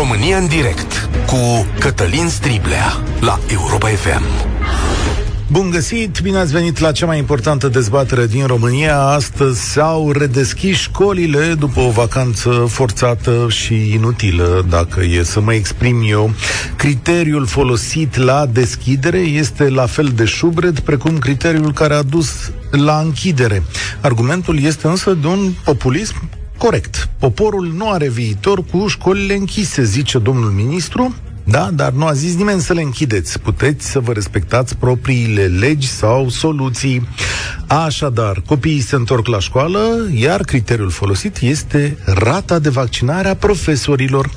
România în direct cu Cătălin Striblea la Europa FM. Bun găsit, bine ați venit la cea mai importantă dezbatere din România. Astăzi s-au redeschis școlile după o vacanță forțată și inutilă, dacă e să mă exprim eu. Criteriul folosit la deschidere este la fel de șubred precum criteriul care a dus la închidere. Argumentul este însă de un populism corect. Poporul nu are viitor cu școlile închise, zice domnul ministru, da, dar nu a zis nimeni să le închideți. Puteți să vă respectați propriile legi sau soluții. Așadar, copiii se întorc la școală, iar criteriul folosit este rata de vaccinare a profesorilor.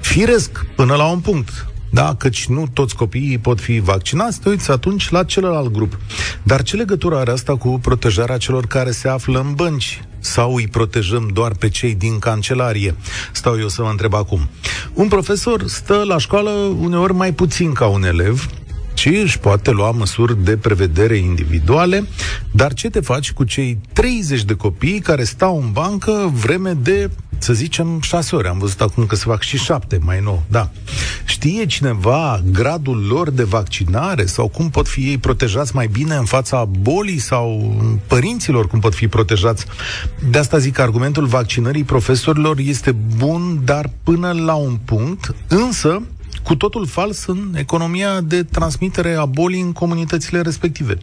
Firesc, până la un punct. Da, căci nu toți copiii pot fi vaccinați, te uiți atunci la celălalt grup. Dar ce legătură are asta cu protejarea celor care se află în bănci? Sau îi protejăm doar pe cei din cancelarie? Stau eu să mă întreb acum. Un profesor stă la școală uneori mai puțin ca un elev, ci își poate lua măsuri de prevedere individuale, dar ce te faci cu cei 30 de copii care stau în bancă vreme de, să zicem, 6 ore? Am văzut acum că se fac și 7 mai nou, da. Știe cineva gradul lor de vaccinare sau cum pot fi ei protejați mai bine în fața bolii sau părinților cum pot fi protejați? De asta zic că argumentul vaccinării profesorilor este bun, dar până la un punct, însă cu totul fals în economia de transmitere a bolii în comunitățile respective.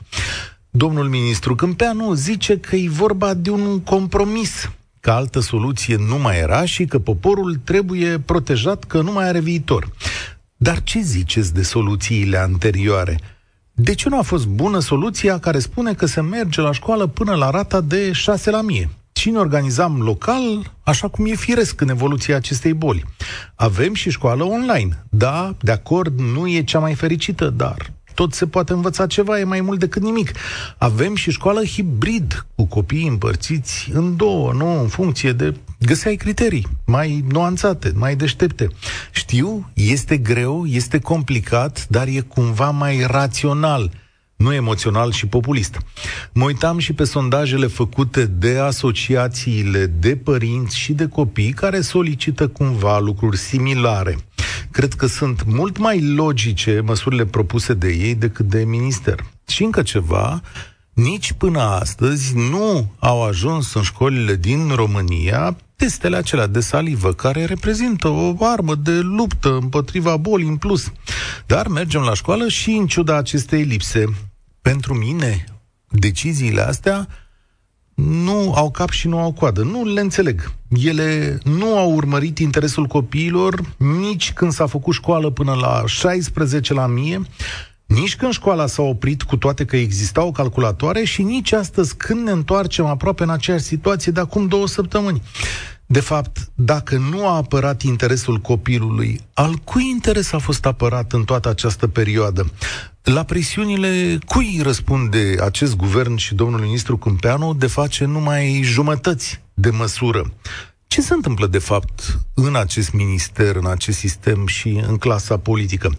Domnul ministru Câmpeanu zice că e vorba de un compromis, că altă soluție nu mai era și că poporul trebuie protejat că nu mai are viitor. Dar ce ziceți de soluțiile anterioare? De ce nu a fost bună soluția care spune că se merge la școală până la rata de 6 la mie? și ne organizam local, așa cum e firesc în evoluția acestei boli. Avem și școală online. Da, de acord, nu e cea mai fericită, dar tot se poate învăța ceva, e mai mult decât nimic. Avem și școală hibrid, cu copii împărțiți în două, nu în funcție de... Găseai criterii mai nuanțate, mai deștepte. Știu, este greu, este complicat, dar e cumva mai rațional nu emoțional și populist. Mă uitam și pe sondajele făcute de asociațiile de părinți și de copii care solicită cumva lucruri similare. Cred că sunt mult mai logice măsurile propuse de ei decât de minister. Și încă ceva, nici până astăzi nu au ajuns în școlile din România testele acelea de salivă, care reprezintă o armă de luptă împotriva bolii în plus. Dar mergem la școală și în ciuda acestei lipse pentru mine, deciziile astea nu au cap și nu au coadă. Nu le înțeleg. Ele nu au urmărit interesul copiilor nici când s-a făcut școală până la 16 la mie, nici când școala s-a oprit, cu toate că existau calculatoare, și nici astăzi când ne întoarcem aproape în aceeași situație de acum două săptămâni. De fapt, dacă nu a apărat interesul copilului, al cui interes a fost apărat în toată această perioadă? La presiunile cui răspunde acest guvern și domnul ministru Câmpeanu de face numai jumătăți de măsură? Ce se întâmplă, de fapt, în acest minister, în acest sistem și în clasa politică?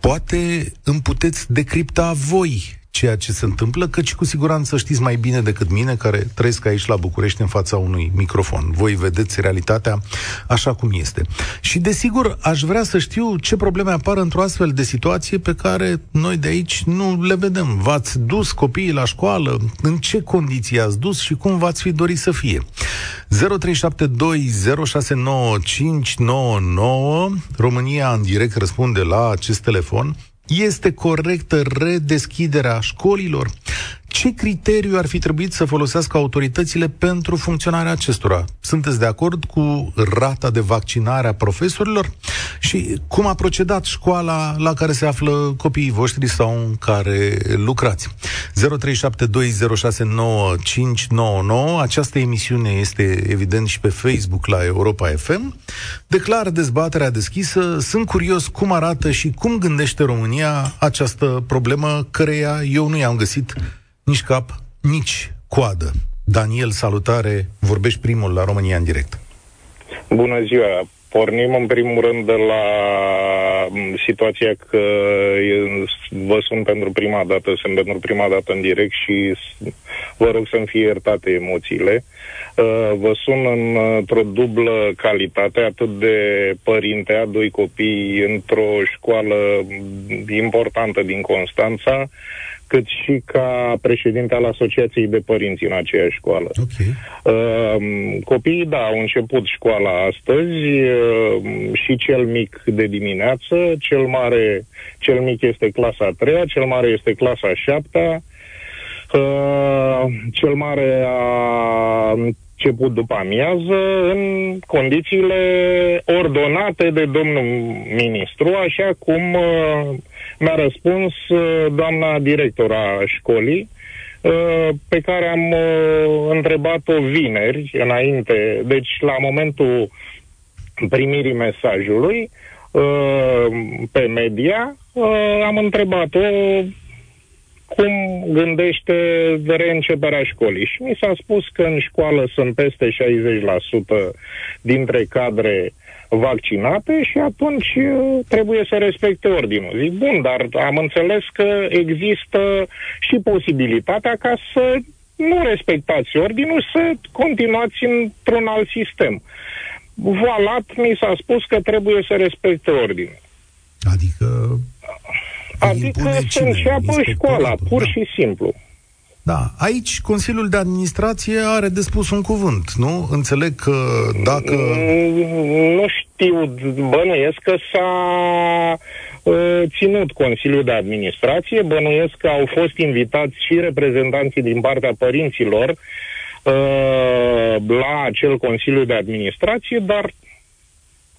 Poate îmi puteți decripta voi ceea ce se întâmplă, căci cu siguranță știți mai bine decât mine, care trăiesc aici la București în fața unui microfon. Voi vedeți realitatea așa cum este. Și desigur, aș vrea să știu ce probleme apar într-o astfel de situație pe care noi de aici nu le vedem. V-ați dus copiii la școală? În ce condiții ați dus și cum v-ați fi dorit să fie? 0372069599 România în direct răspunde la acest telefon. Este corectă redeschiderea școlilor? Ce criteriu ar fi trebuit să folosească autoritățile pentru funcționarea acestora? Sunteți de acord cu rata de vaccinare a profesorilor? Și cum a procedat școala la care se află copiii voștri sau în care lucrați? 0372069599 Această emisiune este evident și pe Facebook la Europa FM. Declar dezbaterea deschisă. Sunt curios cum arată și cum gândește România această problemă căreia eu nu i-am găsit nici cap, nici coadă. Daniel, salutare, vorbești primul la România în direct. Bună ziua! Pornim în primul rând de la mm, situația că vă sunt pentru prima dată, sunt pentru prima dată în direct și vă rog să-mi fie iertate emoțiile. Uh, vă sun într-o dublă calitate, atât de părinte a doi copii într-o școală importantă din Constanța, cât și ca președinte al Asociației de Părinți în aceeași școală. Okay. Uh, copiii, da, au început școala astăzi uh, și cel mic de dimineață, cel mare, cel mic este clasa a treia, cel mare este clasa a șaptea, uh, cel mare a început după amiază în condițiile ordonate de domnul ministru, așa cum uh, mi-a răspuns uh, doamna director a școlii, uh, pe care am uh, întrebat-o vineri, înainte, deci la momentul primirii mesajului uh, pe media, uh, am întrebat-o cum gândește reînceperea școlii. Și mi s-a spus că în școală sunt peste 60% dintre cadre vaccinate și atunci uh, trebuie să respecte ordinul. Zic, bun, dar am înțeles că există și posibilitatea ca să nu respectați ordinul, să continuați într-un alt sistem. Voalat mi s-a spus că trebuie să respecte ordinul. Adică Adică să înceapă școala, pur da. și simplu. Da, aici Consiliul de Administrație are de spus un cuvânt, nu? Înțeleg că dacă... Mm, nu știu, bănuiesc că s-a uh, ținut Consiliul de Administrație, bănuiesc că au fost invitați și reprezentanții din partea părinților uh, la acel Consiliu de Administrație, dar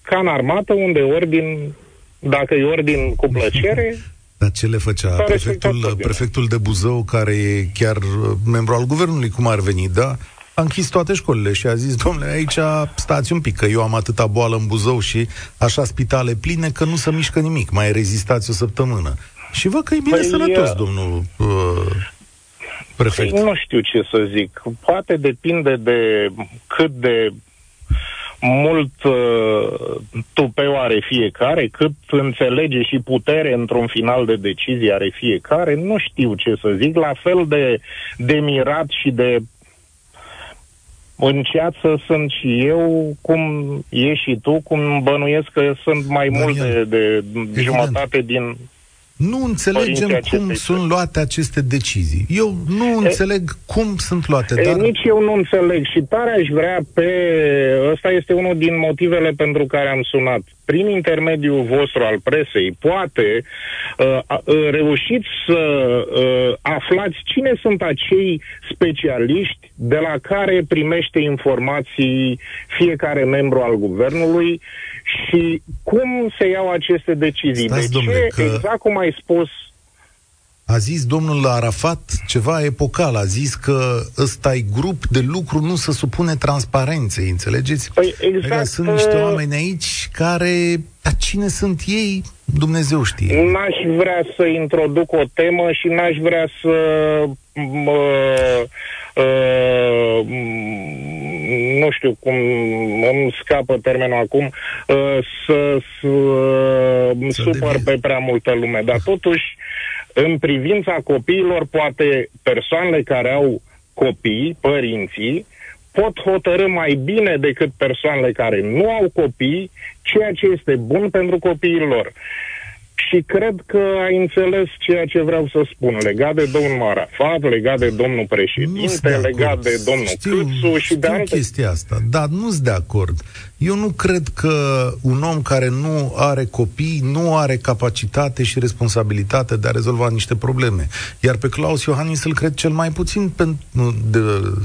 ca în armată, unde ordin, dacă e ordin cu plăcere, Dar ce le făcea prefectul, prefectul de Buzău, care e chiar uh, membru al guvernului, cum ar veni, da? A închis toate școlile și a zis, domnule, aici stați un pic, că eu am atâta boală în Buzău și așa spitale pline că nu se mișcă nimic, mai rezistați o săptămână. Și văd că e bine păi, sănătos, uh, domnul uh, prefect. Nu știu ce să zic. Poate depinde de cât de mult uh, tupeu are fiecare, cât înțelege și putere într-un final de decizie are fiecare, nu știu ce să zic, la fel de, de mirat și de în ceață sunt și eu, cum e și tu, cum bănuiesc că sunt mai Dar multe de, de jumătate din nu înțelegem cum sunt luate aceste decizii. Eu nu e, înțeleg cum sunt luate. E, dar... Nici eu nu înțeleg și tare aș vrea pe... Ăsta este unul din motivele pentru care am sunat. Prin intermediul vostru al presei, poate uh, uh, reușiți să uh, aflați cine sunt acei specialiști de la care primește informații fiecare membru al guvernului și cum se iau aceste decizii? Stați, de domnule, ce, că... exact cum ai spus, a zis domnul Arafat ceva epocal, a zis că ăsta e grup de lucru, nu se supune transparenței, înțelegeți? Păi exact. Adică sunt niște uh, oameni aici care, dar cine sunt ei, Dumnezeu știe. N-aș vrea să introduc o temă și n-aș vrea să mă, uh, nu știu cum îmi scapă termenul acum, uh, să, să, să supăr pe prea multă lume, dar totuși în privința copiilor, poate persoanele care au copii, părinții, pot hotărâ mai bine decât persoanele care nu au copii ceea ce este bun pentru copiii lor și cred că ai înțeles ceea ce vreau să spun legat de domnul Marafat, legat de domnul președinte, de legat de domnul știu, Câțu și știu de alte... chestia asta, dar nu sunt de acord. Eu nu cred că un om care nu are copii nu are capacitate și responsabilitate de a rezolva niște probleme. Iar pe Claus Iohannis îl cred cel mai puțin, pentru, de,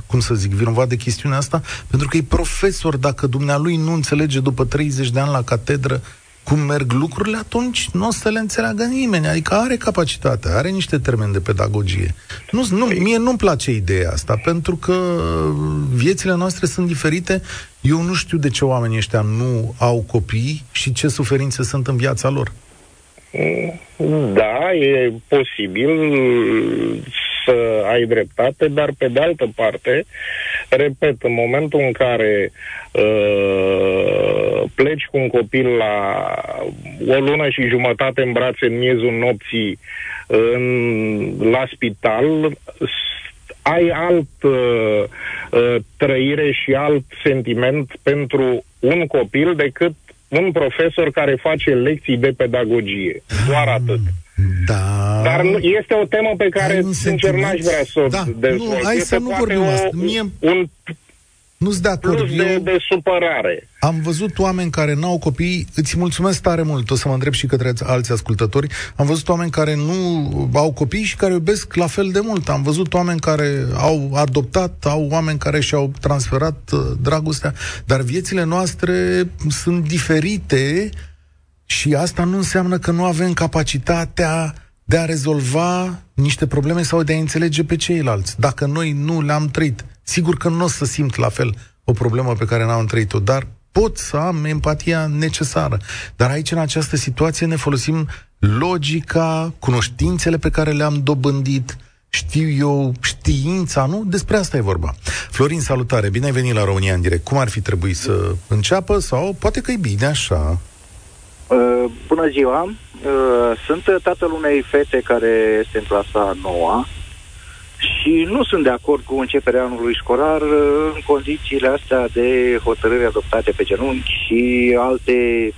cum să zic, vinovat de chestiunea asta, pentru că e profesor. Dacă dumnealui nu înțelege după 30 de ani la catedră cum merg lucrurile, atunci nu o să le înțeleagă nimeni. Adică are capacitate, are niște termeni de pedagogie. Nu, nu, păi- mie nu-mi place ideea asta, pentru că viețile noastre sunt diferite. Eu nu știu de ce oamenii ăștia nu au copii și ce suferințe sunt în viața lor. Da, e posibil să ai dreptate, dar pe de altă parte, repet, în momentul în care uh, pleci cu un copil la o lună și jumătate în brațe în miezul nopții în, la spital, ai alt uh, uh, trăire și alt sentiment pentru un copil decât un profesor care face lecții de pedagogie. Doar atât. Da. Dar nu, este o temă pe care, sincer, n-aș vrea să o da. dezvolt. Nu, hai este să nu vorbim asta. Mie... un nu-s de acord. Plus de, Eu de supărare. Am văzut oameni care n-au copii, îți mulțumesc tare mult, o să mă întreb și către alți ascultători, am văzut oameni care nu au copii și care iubesc la fel de mult. Am văzut oameni care au adoptat, au oameni care și-au transferat uh, dragostea, dar viețile noastre sunt diferite și asta nu înseamnă că nu avem capacitatea de a rezolva niște probleme sau de a înțelege pe ceilalți. Dacă noi nu le-am trăit, sigur că nu o să simt la fel o problemă pe care n-am trăit-o, dar pot să am empatia necesară. Dar aici, în această situație, ne folosim logica, cunoștințele pe care le-am dobândit, știu eu, știința, nu? Despre asta e vorba. Florin, salutare, bine ai venit la România în direct. Cum ar fi trebuit să înceapă sau poate că e bine așa? Uh, bună ziua! Uh, sunt tatăl unei fete care este în clasa noua și nu sunt de acord cu începerea anului școlar uh, în condițiile astea de hotărâri adoptate pe genunchi și alte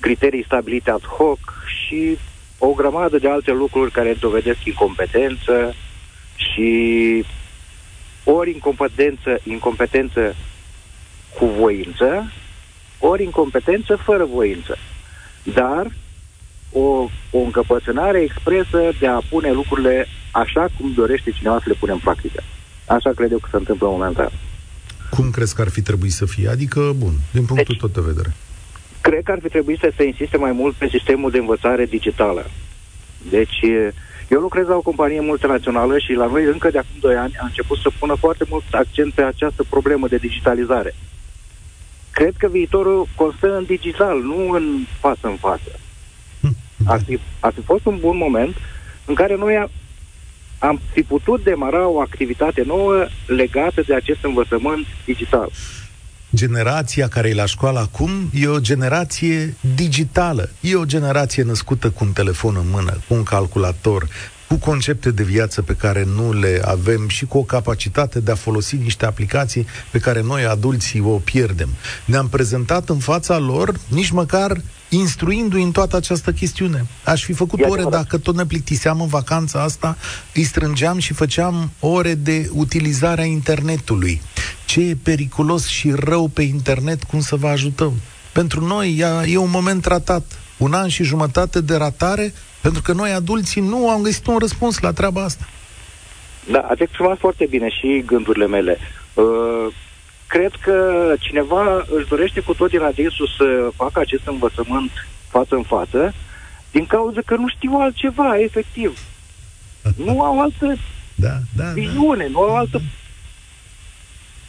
criterii stabilite ad hoc și o grămadă de alte lucruri care dovedesc incompetență și ori incompetență, incompetență cu voință, ori incompetență fără voință. Dar o, o încăpățânare expresă de a pune lucrurile așa cum dorește cineva să le pune în practică. Așa cred eu că se întâmplă în momentul Cum crezi că ar fi trebuit să fie? Adică, bun, din punctul deci, tot de vedere. Cred că ar fi trebuit să se insiste mai mult pe sistemul de învățare digitală. Deci, eu lucrez la o companie multinațională și la noi încă de acum 2 ani a început să pună foarte mult accent pe această problemă de digitalizare. Cred că viitorul constă în digital, nu în față în față. Ar fi, ar fi fost un bun moment în care noi am fi putut demara o activitate nouă legată de acest învățământ digital. Generația care e la școală acum e o generație digitală. E o generație născută cu un telefon în mână, cu un calculator, cu concepte de viață pe care nu le avem și cu o capacitate de a folosi niște aplicații pe care noi, adulții, o pierdem. Ne-am prezentat în fața lor nici măcar instruindu-i în toată această chestiune. Aș fi făcut ore dacă tot ne plictiseam în vacanța asta, îi strângeam și făceam ore de utilizare a internetului. Ce e periculos și rău pe internet, cum să vă ajutăm? Pentru noi e, e un moment tratat. Un an și jumătate de ratare, pentru că noi, adulții, nu am găsit un răspuns la treaba asta. Da, ați exprimat foarte bine și gândurile mele. Uh, cred că cineva își dorește cu tot din adinsul să facă acest învățământ față în față, din cauza că nu știu altceva, efectiv. Nu au altă da, da, viziune, da. nu au altă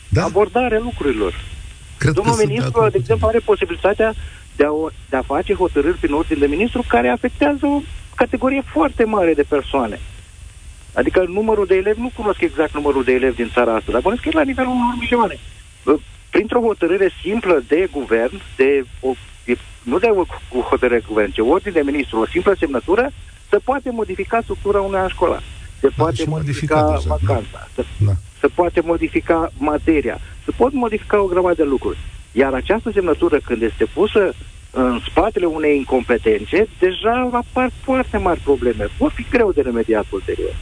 da. abordare lucrurilor. Cred Domnul ministru, de exemplu, are posibilitatea de a, de a face hotărâri prin ordine de ministru care afectează o categorie foarte mare de persoane. Adică numărul de elevi, nu cunosc exact numărul de elevi din țara asta, dar bănesc că e la nivelul unor milioane printr-o hotărâre simplă de guvern, de o, de, nu de o hotărâre de guvern, ci ordine de ministru, o simplă semnătură, se poate modifica structura unui an școlar. Se da, poate modifica vacanța, da. se, da. se poate modifica materia, se pot modifica o grămadă de lucruri. Iar această semnătură, când este pusă în spatele unei incompetențe, deja apar foarte mari probleme. Pot fi greu de remediat ulterior.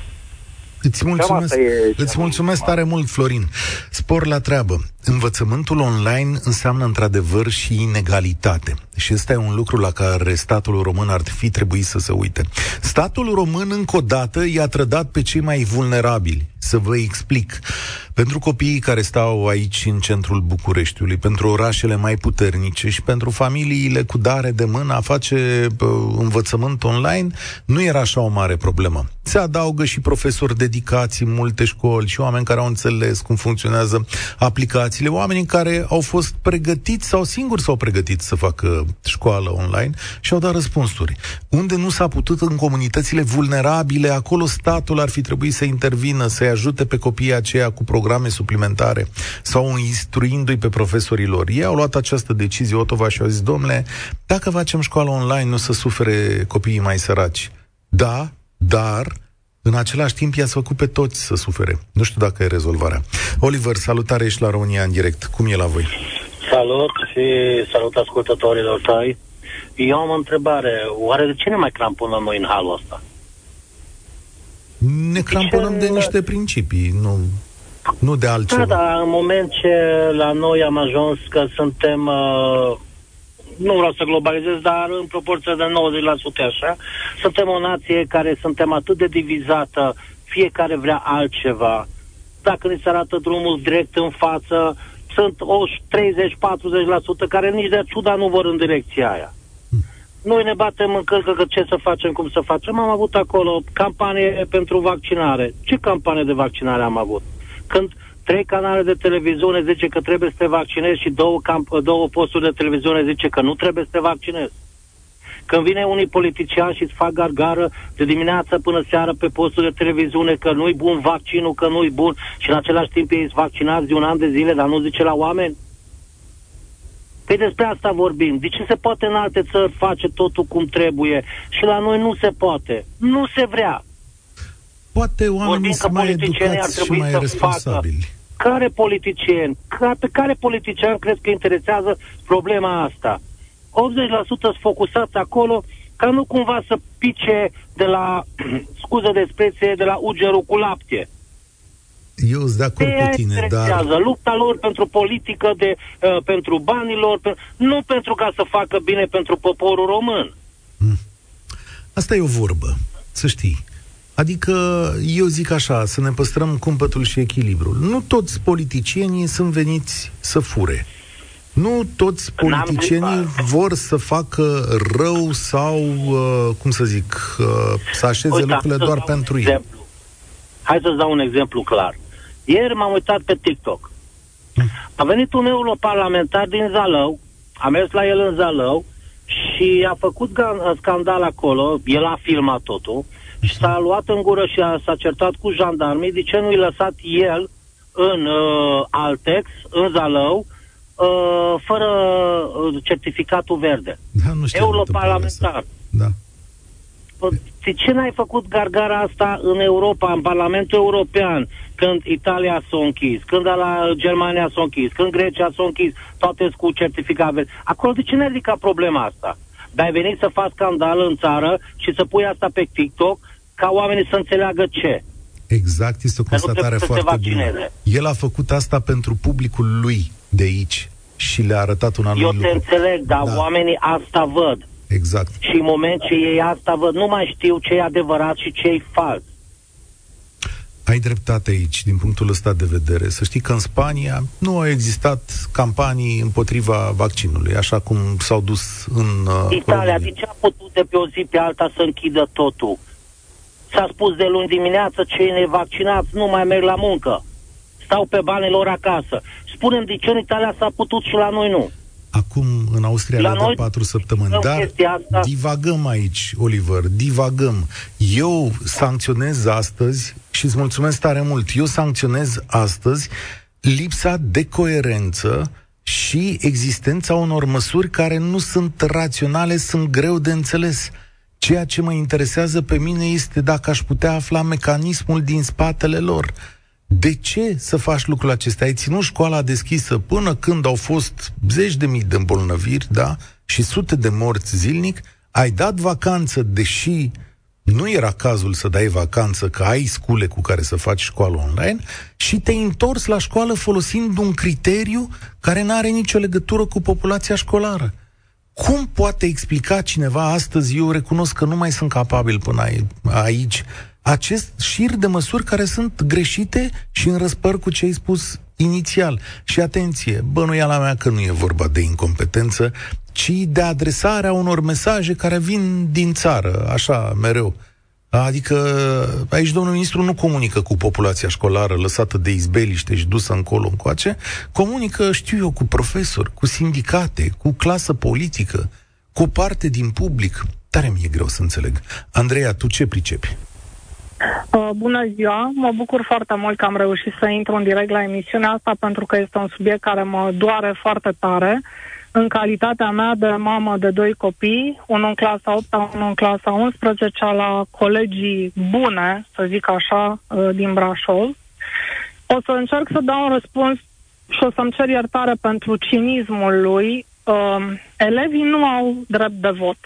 Îți mulțumesc, îți mulțumesc tare mult, Florin. Spor la treabă. Învățământul online înseamnă într-adevăr și inegalitate. Și ăsta e un lucru la care statul român ar fi trebuit să se uite. Statul român, încă o dată, i-a trădat pe cei mai vulnerabili. Să vă explic. Pentru copiii care stau aici în centrul Bucureștiului, pentru orașele mai puternice și pentru familiile cu dare de mână a face uh, învățământ online, nu era așa o mare problemă. Se adaugă și profesori dedicați în multe școli și oameni care au înțeles cum funcționează aplicațiile, oameni care au fost pregătiți sau singuri s-au pregătit să facă școală online și au dat răspunsuri. Unde nu s-a putut în comunitățile vulnerabile, acolo statul ar fi trebuit să intervină, să-i ajute pe copiii aceia cu programe suplimentare sau instruindu-i pe profesorii lor. Ei au luat această decizie, Otova, și au zis, domnule, dacă facem școală online, nu să sufere copiii mai săraci. Da, dar În același timp i-ați făcut pe toți să sufere. Nu știu dacă e rezolvarea. Oliver, salutare, ești la România în direct. Cum e la voi? Salut și salut ascultătorilor tăi. Eu am o întrebare. Oare de ce ne mai cramponăm noi în halul ăsta? Ne cramponăm de niște principii, nu, nu de altceva. Da, dar în moment ce la noi am ajuns că suntem, uh, nu vreau să globalizez, dar în proporție de 90% așa, suntem o nație care suntem atât de divizată, fiecare vrea altceva. Dacă ni se arată drumul direct în față, sunt o 30-40% care nici de ciuda nu vor în direcția aia. Noi ne batem în cărcă că ce să facem, cum să facem. Am avut acolo campanie pentru vaccinare. Ce campanie de vaccinare am avut? Când trei canale de televiziune zice că trebuie să te vaccinezi și două, camp- două posturi de televiziune zice că nu trebuie să te vaccinezi. Când vine unii politiciani și îți fac gargară de dimineață până seară pe postul de televiziune că nu-i bun vaccinul, că nu-i bun și în același timp ei vaccinați de un an de zile, dar nu zice la oameni, Păi despre asta vorbim. De ce se poate în alte țări face totul cum trebuie și la noi nu se poate? Nu se vrea. Poate oamenii sunt mai educați și mai responsabili. Facă. Care politicieni? Pe care politician crezi că interesează problema asta? 80% sunt focusați acolo ca nu cumva să pice de la, scuză de expresie, de la ugerul cu lapte. Eu sunt de acord cu tine, dar... Lupta lor pentru politică, de, uh, pentru banilor, pe, nu pentru ca să facă bine pentru poporul român. Hmm. Asta e o vorbă, să știi. Adică eu zic așa, să ne păstrăm cumpătul și echilibrul. Nu toți politicienii sunt veniți să fure. Nu toți politicienii vor să facă rău sau, uh, cum să zic, uh, să așeze Uita, lucrurile doar pentru ei. Hai să-ți dau un exemplu clar. Ieri m-am uitat pe TikTok. A venit un europarlamentar din Zalău, a mers la el în Zalău și a făcut scandal acolo, el a filmat totul, și s-a luat în gură și a, s-a certat cu jandarmii de ce nu-i lăsat el în uh, Altex, în Zalău, uh, fără uh, certificatul verde. Da, nu știu Europarlamentar. Da. De ce n-ai făcut gargara asta în Europa, în Parlamentul European, când Italia s-a închis, când la Germania s-a închis, când Grecia s-a închis, toate cu certificat verde. Acolo de ce n-ai ridicat problema asta? Dar ai venit să faci scandal în țară și să pui asta pe TikTok ca oamenii să înțeleagă ce. Exact, este o constatare foarte bună. El a făcut asta pentru publicul lui de aici și le-a arătat un anumit Eu te lucru. înțeleg, dar da. oamenii asta văd. Exact. Și în moment ce ei asta văd, nu mai știu ce e adevărat și ce e fals. Ai dreptate aici, din punctul ăsta de vedere. Să știi că în Spania nu au existat campanii împotriva vaccinului, așa cum s-au dus în uh, Italia, de ce a putut de pe o zi pe alta să închidă totul? S-a spus de luni dimineață, cei nevaccinați nu mai merg la muncă. Stau pe banii lor acasă. Spunem de ce în Italia s-a putut și la noi nu. Acum în Austria la noi patru săptămâni, dar asta. divagăm aici, Oliver, divagăm. Eu sancționez astăzi și îți mulțumesc tare mult, eu sancționez astăzi lipsa de coerență și existența unor măsuri care nu sunt raționale, sunt greu de înțeles. Ceea ce mă interesează pe mine este dacă aș putea afla mecanismul din spatele lor. De ce să faci lucrul acesta? Ai ținut școala deschisă până când au fost zeci de mii de îmbolnăviri, da? Și sute de morți zilnic. Ai dat vacanță, deși nu era cazul să dai vacanță, că ai scule cu care să faci școală online și te-ai întors la școală folosind un criteriu care nu are nicio legătură cu populația școlară. Cum poate explica cineva astăzi, eu recunosc că nu mai sunt capabil până aici, acest șir de măsuri care sunt greșite și în răspăr cu ce ai spus inițial. Și atenție, bănuiala mea că nu e vorba de incompetență, ci de adresarea unor mesaje care vin din țară, așa, mereu. Adică aici domnul ministru nu comunică cu populația școlară lăsată de izbeliște și dusă încolo încoace, comunică, știu eu, cu profesori, cu sindicate, cu clasă politică, cu o parte din public. Tare mi-e greu să înțeleg. Andreea, tu ce pricepi? Uh, bună ziua! Mă bucur foarte mult că am reușit să intru în direct la emisiunea asta pentru că este un subiect care mă doare foarte tare. În calitatea mea de mamă de doi copii, unul în clasa 8 unul în clasa 11 la colegii bune, să zic așa, uh, din Brașov. O să încerc să dau un răspuns și o să-mi cer iertare pentru cinismul lui. Uh, elevii nu au drept de vot.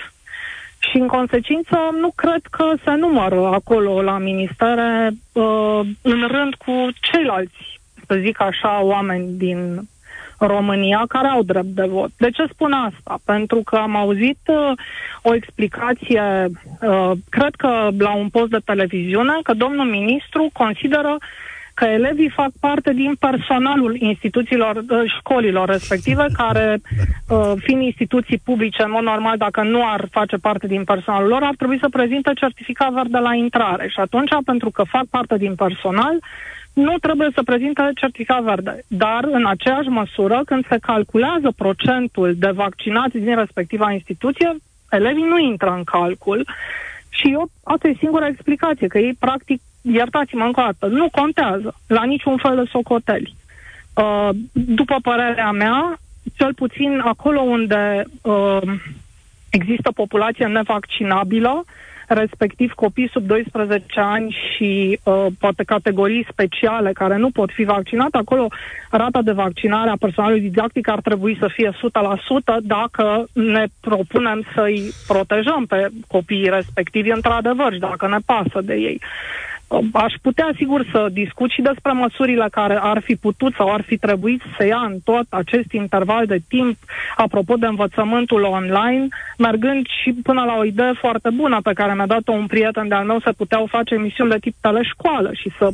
Și în consecință nu cred că se numără acolo la ministere uh, în rând cu ceilalți, să zic așa, oameni din România care au drept de vot. De ce spun asta? Pentru că am auzit uh, o explicație, uh, cred că la un post de televiziune, că domnul ministru consideră că elevii fac parte din personalul instituțiilor, uh, școlilor respective, care, uh, fiind instituții publice, în mod normal, dacă nu ar face parte din personalul lor, ar trebui să prezinte certificat verde la intrare. Și atunci, pentru că fac parte din personal, nu trebuie să prezinte certificat verde. Dar, în aceeași măsură, când se calculează procentul de vaccinați din respectiva instituție, elevii nu intră în calcul. Și eu, asta e singura explicație, că ei, practic, iertați-mă încă o dată, nu contează la niciun fel de socoteli. Uh, după părerea mea, cel puțin acolo unde uh, există populație nevaccinabilă, respectiv copii sub 12 ani și uh, poate categorii speciale care nu pot fi vaccinate, acolo rata de vaccinare a personalului didactic ar trebui să fie 100% dacă ne propunem să-i protejăm pe copiii respectivi într-adevăr și dacă ne pasă de ei. Aș putea, sigur, să discut și despre măsurile care ar fi putut sau ar fi trebuit să ia în tot acest interval de timp, apropo de învățământul online, mergând și până la o idee foarte bună pe care mi-a dat-o un prieten de-al meu, să puteau face emisiuni de tip teleșcoală și să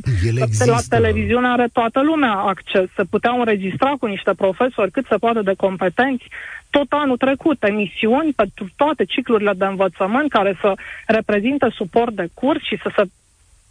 la televiziune are toată lumea acces, să puteau înregistra cu niște profesori cât se poate de competenți. Tot anul trecut emisiuni pentru toate ciclurile de învățământ care să reprezinte suport de curs și să se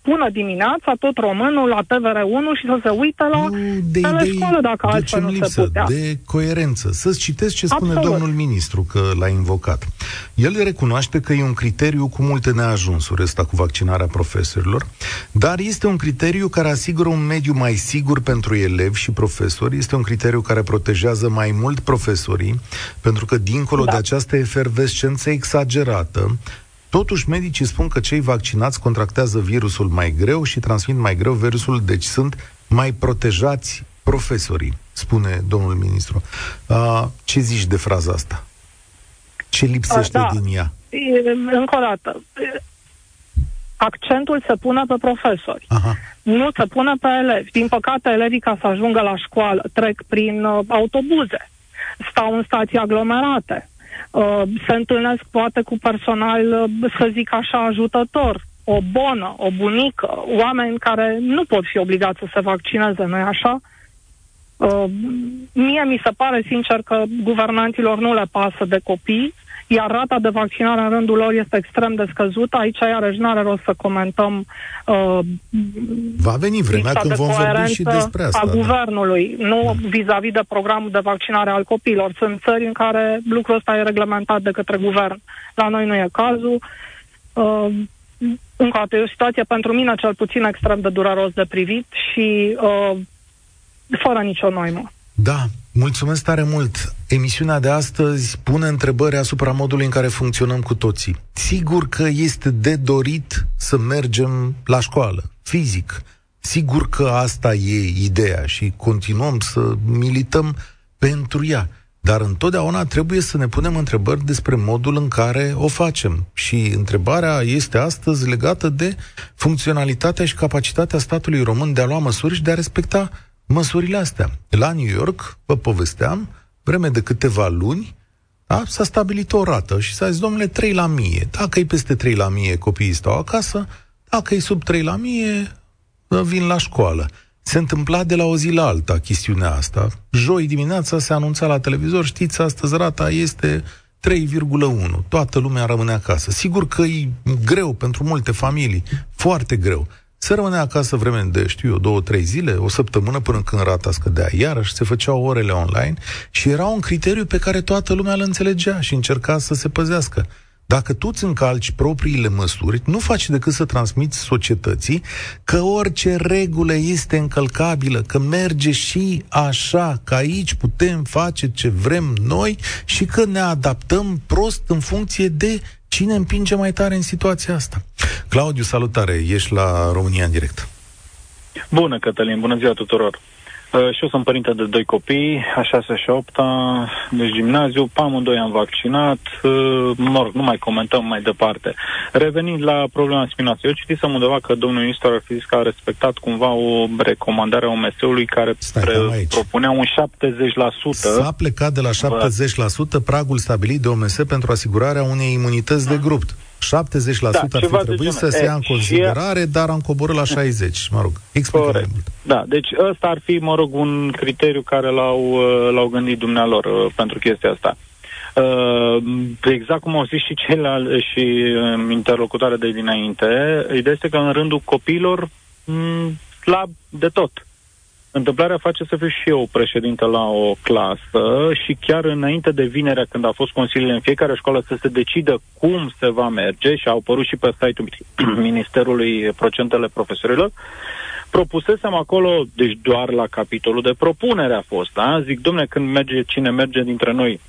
pună dimineața tot românul la TVR1 și să se uite la de telescoală dacă de altfel nu lipsă? se putea. De coerență. Să-ți citesc ce spune Absolut. domnul ministru, că l-a invocat. El recunoaște că e un criteriu cu multe neajunsuri ăsta cu vaccinarea profesorilor, dar este un criteriu care asigură un mediu mai sigur pentru elevi și profesori, este un criteriu care protejează mai mult profesorii, pentru că dincolo da. de această efervescență exagerată, Totuși, medicii spun că cei vaccinați contractează virusul mai greu și transmit mai greu virusul, deci sunt mai protejați profesorii, spune domnul ministru. Uh, ce zici de fraza asta? Ce lipsește da. din ea? Încă o dată, accentul se pune pe profesori. Aha. Nu se pune pe elevi. Din păcate, elevii, ca să ajungă la școală, trec prin uh, autobuze, stau în stații aglomerate, uh, se întâlnesc poate cu personal, uh, să zic așa, ajutător, o bonă, o bunică, oameni care nu pot fi obligați să se vaccineze, nu-i așa? Uh, mie mi se pare sincer că guvernanților nu le pasă de copii, iar rata de vaccinare în rândul lor este extrem de scăzută. Aici iarăși nu are rost să comentăm uh, Va veni vremea când vom vorbi și despre asta. A da. guvernului, nu da. vis-a-vis de programul de vaccinare al copiilor. Sunt țări în care lucrul ăsta e reglementat de către guvern. La noi nu e cazul. Uh, încă o dată, e o situație pentru mine cel puțin extrem de dureros de privit și uh, fără nicio noimă. Da, mulțumesc tare mult. Emisiunea de astăzi pune întrebări asupra modului în care funcționăm cu toții. Sigur că este de dorit să mergem la școală, fizic. Sigur că asta e ideea și continuăm să milităm pentru ea. Dar întotdeauna trebuie să ne punem întrebări despre modul în care o facem. Și întrebarea este astăzi legată de funcționalitatea și capacitatea statului român de a lua măsuri și de a respecta măsurile astea. La New York, vă povesteam, vreme de câteva luni, da, s-a stabilit o rată și s-a zis, domnule, 3 la mie. Dacă e peste 3 la mie, copiii stau acasă, dacă e sub 3 la mie, vin la școală. Se întâmpla de la o zi la alta chestiunea asta. Joi dimineața se anunța la televizor, știți, astăzi rata este 3,1. Toată lumea rămâne acasă. Sigur că e greu pentru multe familii, foarte greu. Se rămâne acasă vreme de, știu eu, două, trei zile, o săptămână până când rata scădea. Iarăși se făceau orele online și era un criteriu pe care toată lumea îl înțelegea și încerca să se păzească. Dacă tu îți încalci propriile măsuri, nu faci decât să transmiți societății că orice regulă este încălcabilă, că merge și așa, că aici putem face ce vrem noi și că ne adaptăm prost în funcție de cine împinge mai tare în situația asta. Claudiu, salutare, ești la România în direct. Bună, Cătălin, bună ziua tuturor! Uh, și eu sunt părinte de doi copii, a 6 și 8 deci gimnaziu, pe amândoi am vaccinat, uh, mă rog, nu mai comentăm mai departe. Revenind la problema spinației, eu citisem undeva că domnul ministru ar fi zis că a respectat cumva o recomandare a OMS-ului care Stai, pre- propunea un 70%. S-a plecat de la 70% pragul stabilit de OMS pentru asigurarea unei imunități de grup. 70% da, ar fi trebuit să se ia în considerare, dar am coborât la 60. Mă rog, explică mai mult. Da, deci ăsta ar fi, mă rog, un criteriu care l-au, uh, l-au gândit dumnealor uh, pentru chestia asta. Uh, exact cum au zis și ceilalți și um, interlocutoare de dinainte, ideea este că în rândul copiilor mm, la de tot. Întâmplarea face să fiu și eu președinte la o clasă și chiar înainte de vinerea când a fost consiliul în fiecare școală să se decidă cum se va merge și au apărut și pe site-ul Ministerului procentele profesorilor, propusesem acolo, deci doar la capitolul de propunere a fost, da? Zic, domne, când merge cine merge dintre noi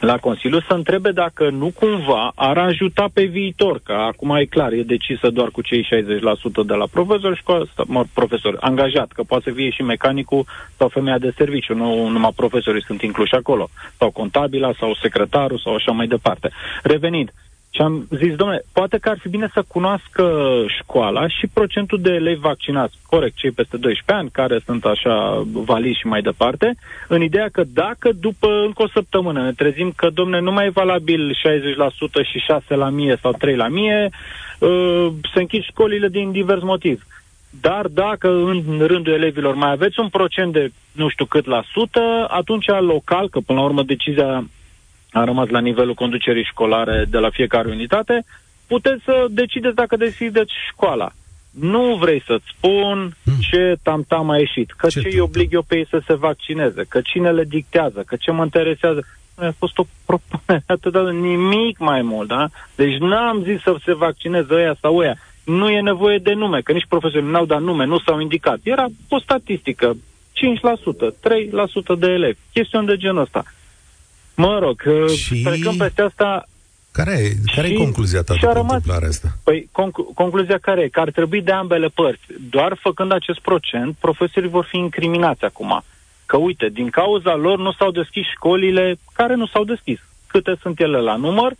la Consiliu să întrebe dacă nu cumva ar ajuta pe viitor, că acum e clar, e decisă doar cu cei 60% de la profesor, școală, mă, profesor angajat, că poate să fie și mecanicul sau femeia de serviciu, nu numai profesorii sunt incluși acolo, sau contabila, sau secretarul, sau așa mai departe. Revenind, uh, și am zis, domnule, poate că ar fi bine să cunoască școala și procentul de elevi vaccinați, corect, cei peste 12 ani, care sunt așa valizi și mai departe, în ideea că dacă după încă o săptămână ne trezim că, domnule, nu mai e valabil 60% și 6 la mie sau 3 la mie, uh, se închid școlile din divers motiv. Dar dacă în rândul elevilor mai aveți un procent de nu știu cât la sută, atunci local, că până la urmă decizia a rămas la nivelul conducerii școlare de la fiecare unitate, puteți să decideți dacă deschideți școala. Nu vrei să-ți spun hmm. ce tam-tam a ieșit, că ce, ce îi oblig eu pe ei să se vaccineze, că cine le dictează, că ce mă interesează. A fost o propunere atât de nimic mai mult, da? Deci n-am zis să se vaccineze ăia sau ăia. Nu e nevoie de nume, că nici profesorii n-au dat nume, nu s-au indicat. Era o statistică, 5%, 3% de elevi, chestiuni de genul ăsta. Mă rog, uh, și... trecând peste asta... Care e, care și, e concluzia ta după rămas, întâmplarea asta? Păi, conc- concluzia care e? Că ar trebui de ambele părți. Doar făcând acest procent, profesorii vor fi incriminați acum. Că uite, din cauza lor nu s-au deschis școlile care nu s-au deschis. Câte sunt ele la număr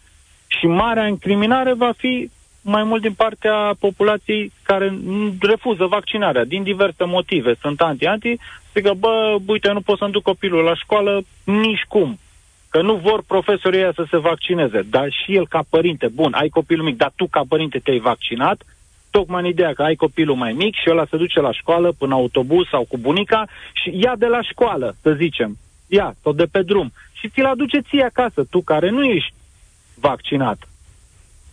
și marea incriminare va fi mai mult din partea populației care refuză vaccinarea din diverse motive. Sunt anti-anti, zică, bă, uite, nu pot să-mi duc copilul la școală nici cum că nu vor profesorii ăia să se vaccineze, dar și el ca părinte, bun, ai copilul mic, dar tu ca părinte te-ai vaccinat, tocmai în ideea că ai copilul mai mic și ăla se duce la școală până autobuz sau cu bunica și ia de la școală, să zicem, ia, sau de pe drum, și ți-l aduce ție acasă, tu care nu ești vaccinat.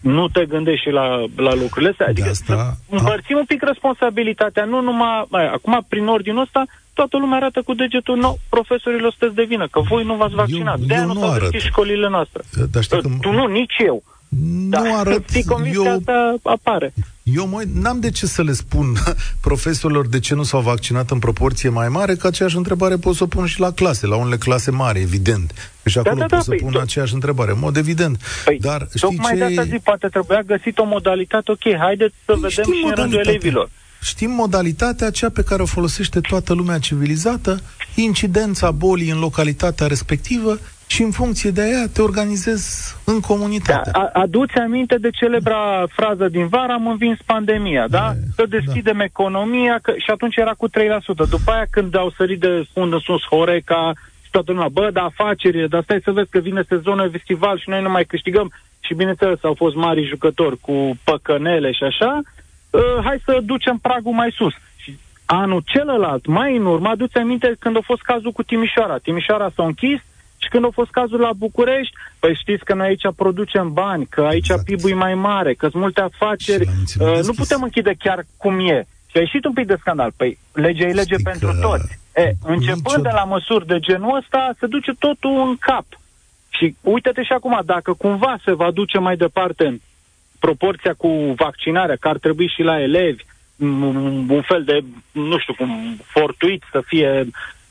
Nu te gândești și la, la lucrurile astea. Adică asta... să împărțim un pic responsabilitatea, nu numai... Acum, prin ordinul ăsta, toată lumea arată cu degetul, nu, profesorilor sunteți de vină, că voi nu v-ați vaccinat. Eu, De-aia eu nu s-au deschis școlile noastre. Dar știi că... Tu nu, nici eu. Nu da, arăt... Fii convins eu... că asta apare. Eu mă, n-am de ce să le spun profesorilor de ce nu s-au vaccinat în proporție mai mare, că aceeași întrebare pot să o pun și la clase, la unele clase mari, evident. Și acolo da, da, da, pot să păi, pun to- aceeași întrebare, în mod evident. Păi, Dar știi tocmai ce... de asta zic, poate trebuia găsit o modalitate, ok, haideți să păi, vedem și în rândul elevilor. Știm modalitatea aceea pe care o folosește toată lumea civilizată, incidența bolii în localitatea respectivă și în funcție de aia te organizezi în comunitate. Da, aduți aminte de celebra frază din vară, am învins pandemia, da? E, să deschidem da. economia că, și atunci era cu 3%. După aia când au sărit de fund în sus Horeca și toată lumea, bă, da, afaceri, dar stai să vezi că vine sezonul festival și noi nu mai câștigăm. Și bineînțeles au fost mari jucători cu păcănele și așa, uh, hai să ducem pragul mai sus. Și anul celălalt, mai în urmă, aduți aminte când a fost cazul cu Timișoara. Timișoara s-a închis și când a fost cazul la București, păi știți că noi aici producem bani, că aici exact. PIB-ul e mai mare, că sunt multe afaceri, uh, nu putem închide chiar cum e. Și a ieșit un pic de scandal. Păi legea e lege pentru toți. E, începând nicio... de la măsuri de genul ăsta, se duce totul în cap. Și uite-te și acum, dacă cumva se va duce mai departe proporția cu vaccinarea, că ar trebui și la elevi, un fel de, nu știu cum, fortuit să fie uh,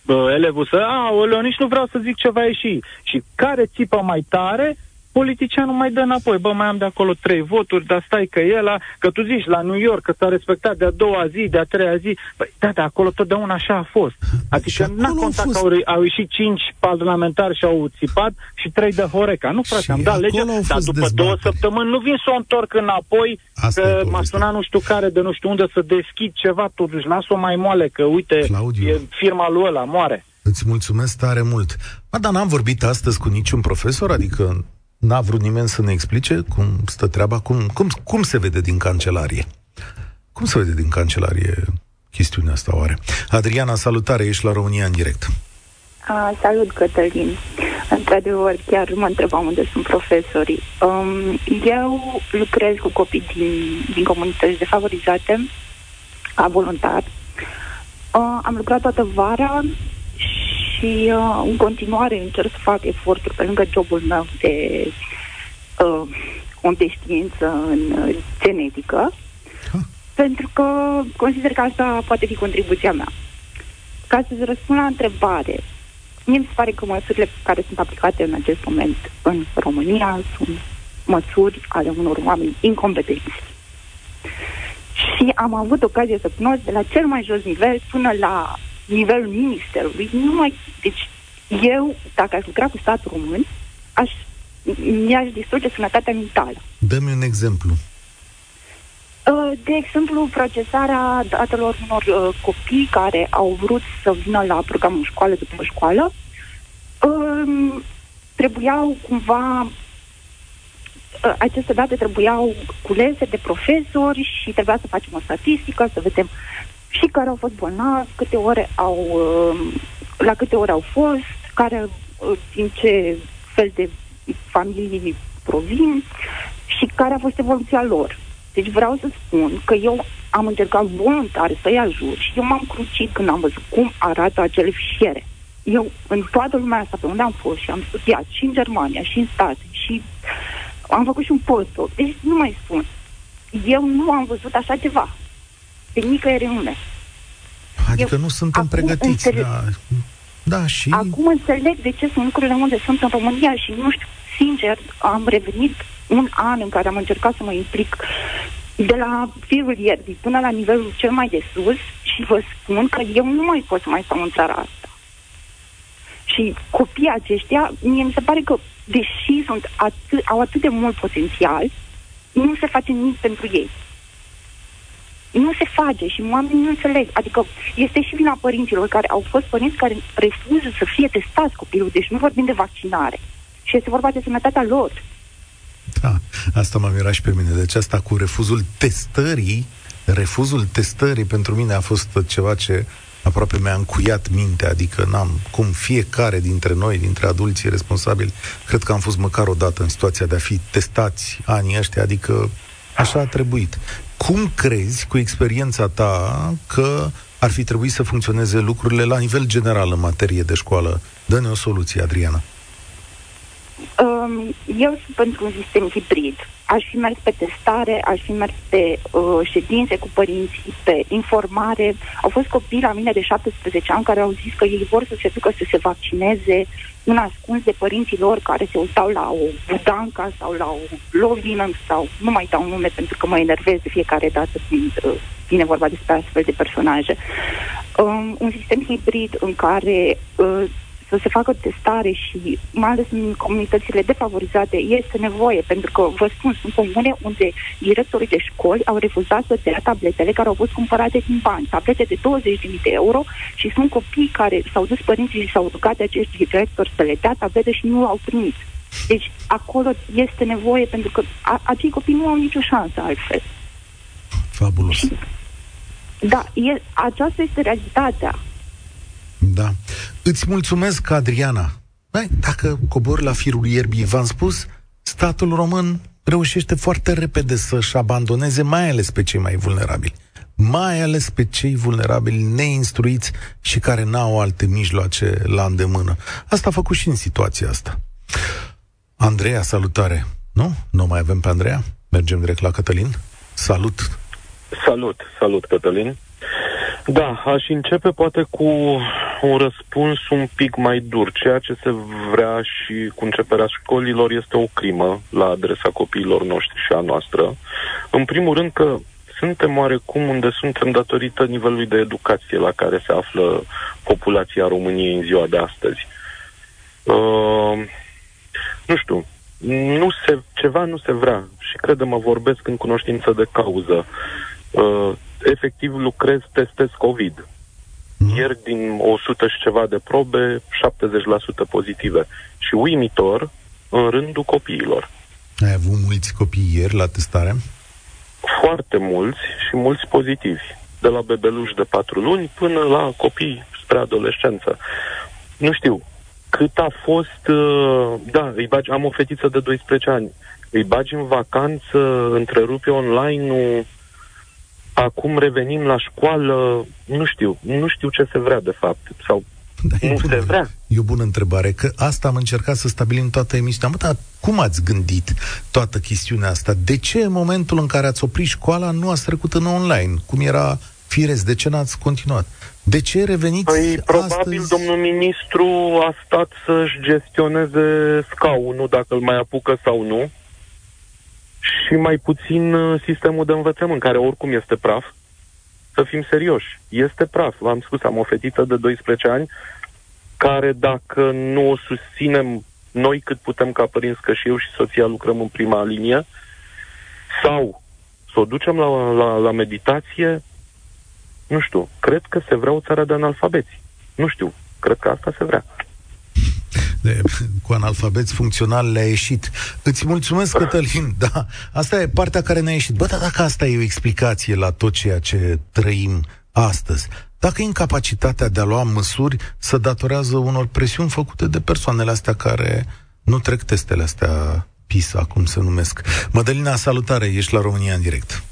elevul să, a, nici nu vreau să zic ce va ieși. Și care țipă mai tare, politicianul mai dă înapoi. Bă, mai am de acolo trei voturi, dar stai că el, a, că tu zici la New York că s-a respectat de-a doua zi, de-a treia zi. Băi, da, de acolo totdeauna așa a fost. Adică n-a contat fost... că au, au ieșit cinci parlamentari și au țipat și trei de Horeca. Nu, frate, și am dat legea, dar după dezbateri. două săptămâni nu vin să o întorc înapoi, Asta că m-a sunat nu știu care de nu știu unde să deschid ceva, totuși las-o mai moale, că uite, Claudiu. e firma lui ăla, moare. Îți mulțumesc tare mult. Ba, dar n-am vorbit astăzi cu niciun profesor, adică N-a vrut nimeni să ne explice cum stă treaba, cum, cum, cum se vede din cancelarie. Cum se vede din cancelarie chestiunea asta oare? Adriana, salutare, ești la România în direct. A, salut, Cătălin. Într-adevăr, chiar mă întrebam unde sunt profesorii. Um, eu lucrez cu copii din, din comunități defavorizate, ca voluntar. Uh, am lucrat toată vara și uh, în continuare încerc să fac eforturi pe lângă jobul meu de uh, om de știință în uh, genetică, huh? pentru că consider că asta poate fi contribuția mea. Ca să-ți răspund la întrebare, mie mi se pare că măsurile care sunt aplicate în acest moment în România sunt măsuri ale unor oameni incompetenți. Și am avut ocazia să cunosc de la cel mai jos nivel până la nivelul ministerului, nu mai... Deci, eu, dacă aș lucra cu statul român, aș, mi-aș distruge sănătatea mentală. Dă-mi un exemplu. Uh, de exemplu, procesarea datelor unor uh, copii care au vrut să vină la programul școală după școală, uh, trebuiau cumva uh, aceste date trebuiau culese de profesori și trebuia să facem o statistică, să vedem și care au fost bolnavi, câte ore au, uh, la câte ore au fost, care, uh, din ce fel de familii provin și care a fost evoluția lor. Deci vreau să spun că eu am încercat voluntar să-i ajut și eu m-am crucit când am văzut cum arată acele fișiere. Eu, în toată lumea asta pe unde am fost și am studiat, și în Germania, și în state, și am făcut și un post Deci nu mai spun. Eu nu am văzut așa ceva de nicăieri în lume. Adică Eu, nu suntem pregătiți. Înțeleg, da. da, și... Acum înțeleg de ce sunt lucrurile unde sunt în România și nu știu, sincer, am revenit un an în care am încercat să mă implic de la firul ierbii până la nivelul cel mai de sus și vă spun că eu nu mai pot să mai stau în țara asta. Și copiii aceștia, mie mi se pare că, deși sunt atât, au atât de mult potențial, nu se face nimic pentru ei nu se face și oamenii nu înțeleg. Adică este și vina părinților care au fost părinți care refuză să fie testați copilul, deci nu vorbim de vaccinare. Și este vorba de sănătatea lor. Da, asta m-a mirat și pe mine. Deci asta cu refuzul testării, refuzul testării pentru mine a fost ceva ce aproape mi-a încuiat mintea, adică n-am cum fiecare dintre noi, dintre adulții responsabili, cred că am fost măcar o dată în situația de a fi testați anii ăștia, adică așa a trebuit. Cum crezi, cu experiența ta, că ar fi trebuit să funcționeze lucrurile la nivel general în materie de școală? Dă-ne o soluție, Adriana. Um, eu sunt pentru un sistem hibrid. Aș fi mers pe testare, aș fi mers pe uh, ședințe cu părinții, pe informare. Au fost copii la mine de 17 ani care au zis că ei vor să se ducă să se vaccineze în ascuns de părinții lor care se uitau la o budanca sau la o lovină sau nu mai dau nume pentru că mă enervez de fiecare dată când uh, vine vorba despre astfel de personaje. Um, un sistem hibrid în care uh, să se facă testare și mai ales în comunitățile defavorizate este nevoie, pentru că vă spun, sunt comune unde directorii de școli au refuzat să dea tabletele care au fost cumpărate din bani, tablete de 20.000 de euro și sunt copii care s-au dus părinții și s-au rugat de acești directori să le dea tablete și nu au primit. Deci acolo este nevoie pentru că a, acei copii nu au nicio șansă altfel. Fabulos. Și, da, e, aceasta este realitatea. Da. Îți mulțumesc, Adriana. Băi, dacă cobor la firul ierbii, v-am spus, statul român reușește foarte repede să-și abandoneze mai ales pe cei mai vulnerabili. Mai ales pe cei vulnerabili neinstruiți și care n-au alte mijloace la îndemână. Asta a făcut și în situația asta. Andreea, salutare. Nu? Nu mai avem pe Andreea? Mergem direct la Cătălin. Salut! Salut, salut Cătălin. Da, aș începe poate cu un răspuns un pic mai dur. Ceea ce se vrea și cu începerea școlilor este o crimă la adresa copiilor noștri și a noastră. În primul rând că suntem oarecum unde suntem datorită nivelului de educație la care se află populația României în ziua de astăzi. Uh, nu știu, nu se, ceva nu se vrea și credem, mă vorbesc în cunoștință de cauză. Uh, efectiv lucrez, testez COVID. Mm. Ieri din 100 și ceva de probe, 70% pozitive. Și uimitor, în rândul copiilor. Ai avut mulți copii ieri la testare? Foarte mulți și mulți pozitivi. De la bebeluși de 4 luni până la copii spre adolescență. Nu știu, cât a fost, uh, da, îi bagi, am o fetiță de 12 ani, îi bagi în vacanță, întrerupe online acum revenim la școală, nu știu, nu știu ce se vrea de fapt, sau da, nu se vrea. E o bună întrebare, că asta am încercat să stabilim toată emisiunea. Mă, dar cum ați gândit toată chestiunea asta? De ce în momentul în care ați oprit școala nu ați trecut în online, cum era firesc? De ce n-ați continuat? De ce reveniți Păi, probabil astăzi? domnul ministru a stat să-și gestioneze scaunul, dacă îl mai apucă sau nu, și mai puțin uh, sistemul de învățământ, care oricum este praf. Să fim serioși, este praf. V-am spus, am o fetiță de 12 ani care dacă nu o susținem noi cât putem ca părinți, că și eu și soția lucrăm în prima linie, sau să o ducem la, la, la meditație, nu știu, cred că se vrea o țară de analfabeți. Nu știu, cred că asta se vrea. De, cu analfabeți funcțional le-a ieșit. Îți mulțumesc, Cătălin. Da, asta e partea care ne-a ieșit. Bă, dar dacă asta e o explicație la tot ceea ce trăim astăzi, dacă incapacitatea de a lua măsuri se datorează unor presiuni făcute de persoanele astea care nu trec testele astea PISA, cum se numesc. Mădălina, salutare, ești la România în direct.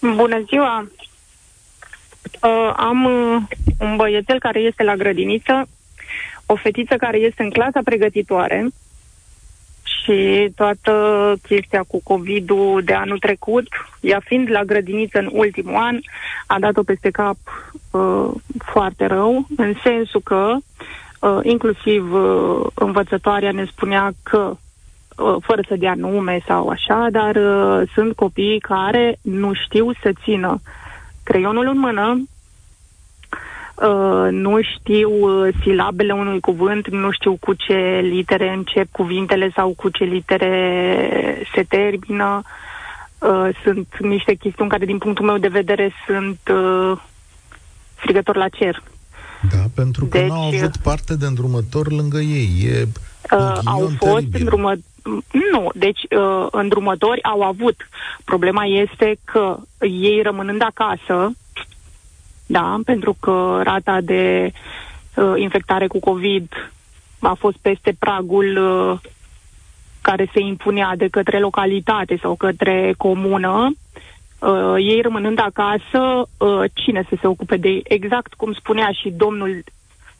Bună ziua! Uh, am uh, un băiețel care este la grădiniță, o fetiță care este în clasa pregătitoare și toată chestia cu COVID-ul de anul trecut, ea fiind la grădiniță în ultimul an, a dat-o peste cap uh, foarte rău, în sensul că uh, inclusiv uh, învățătoarea ne spunea că uh, fără să dea nume sau așa, dar uh, sunt copii care nu știu să țină creionul în mână, Uh, nu știu uh, silabele unui cuvânt, nu știu cu ce litere încep cuvintele sau cu ce litere se termină. Uh, sunt niște chestiuni care, din punctul meu de vedere, sunt uh, strigător la cer. Da, pentru că deci, nu au avut parte de îndrumător lângă ei. E uh, au fost îndrumători. Nu, deci uh, îndrumători au avut. Problema este că ei rămânând acasă, da, pentru că rata de uh, infectare cu COVID a fost peste pragul uh, care se impunea de către localitate sau către comună. Uh, ei rămânând acasă, uh, cine să se ocupe de ei? Exact cum spunea și domnul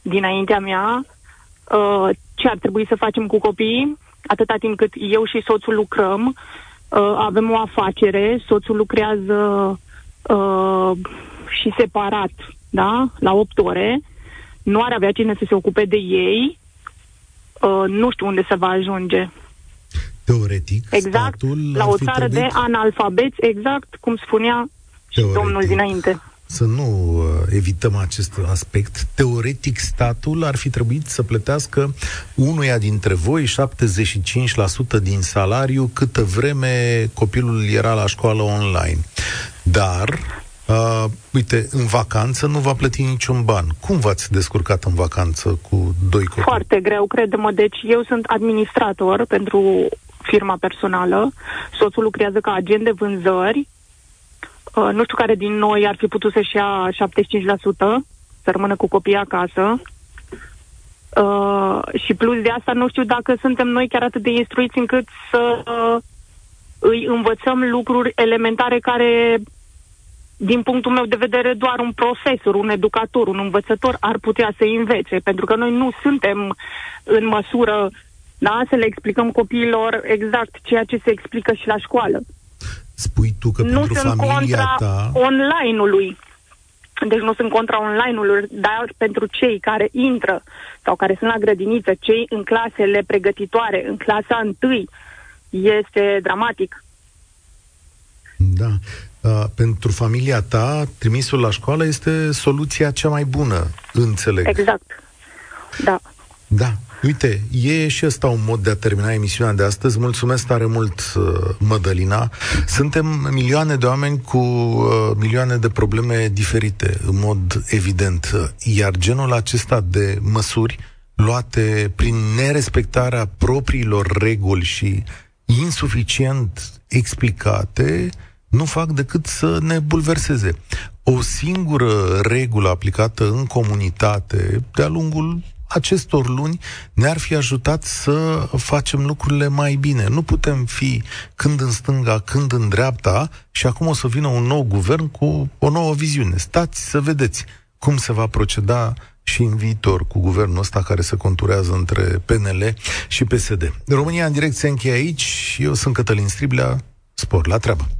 dinaintea mea, uh, ce ar trebui să facem cu copiii, atâta timp cât eu și soțul lucrăm, uh, avem o afacere, soțul lucrează uh, și separat, da, la 8 ore, nu ar avea cine să se ocupe de ei, uh, nu știu unde se va ajunge. Teoretic, exact, statul la o țară trebuit... de analfabeți, exact cum spunea Teoretic. și domnul dinainte. Să nu uh, evităm acest aspect. Teoretic, statul ar fi trebuit să plătească unuia dintre voi 75% din salariu câtă vreme copilul era la școală online. Dar Uh, uite, în vacanță nu va plăti niciun ban. Cum v-ați descurcat în vacanță cu doi copii? Foarte greu, credem. Deci eu sunt administrator pentru firma personală. Soțul lucrează ca agent de vânzări. Uh, nu știu care din noi ar fi putut să-și ia 75%, să rămână cu copiii acasă. Uh, și plus de asta nu știu dacă suntem noi chiar atât de instruiți încât să uh, îi învățăm lucruri elementare care din punctul meu de vedere, doar un profesor, un educator, un învățător ar putea să învețe, pentru că noi nu suntem în măsură Da? Să le explicăm copiilor exact ceea ce se explică și la școală. Spui tu că nu pentru sunt familia contra ta... online-ului. Deci nu sunt contra online-ului, dar pentru cei care intră sau care sunt la grădiniță, cei în clasele pregătitoare, în clasa întâi, este dramatic. Da. Uh, pentru familia ta, trimisul la școală este soluția cea mai bună, înțeleg. Exact. Da. Da. Uite, e și ăsta un mod de a termina emisiunea de astăzi. Mulțumesc tare mult, uh, Mădălina. Suntem milioane de oameni cu uh, milioane de probleme diferite, în mod evident. Iar genul acesta de măsuri luate prin nerespectarea propriilor reguli și insuficient explicate, nu fac decât să ne bulverseze. O singură regulă aplicată în comunitate de-a lungul acestor luni ne-ar fi ajutat să facem lucrurile mai bine. Nu putem fi când în stânga, când în dreapta și acum o să vină un nou guvern cu o nouă viziune. Stați să vedeți cum se va proceda și în viitor cu guvernul ăsta care se conturează între PNL și PSD. România în direct se încheie aici. Eu sunt Cătălin Striblea. Spor la treabă!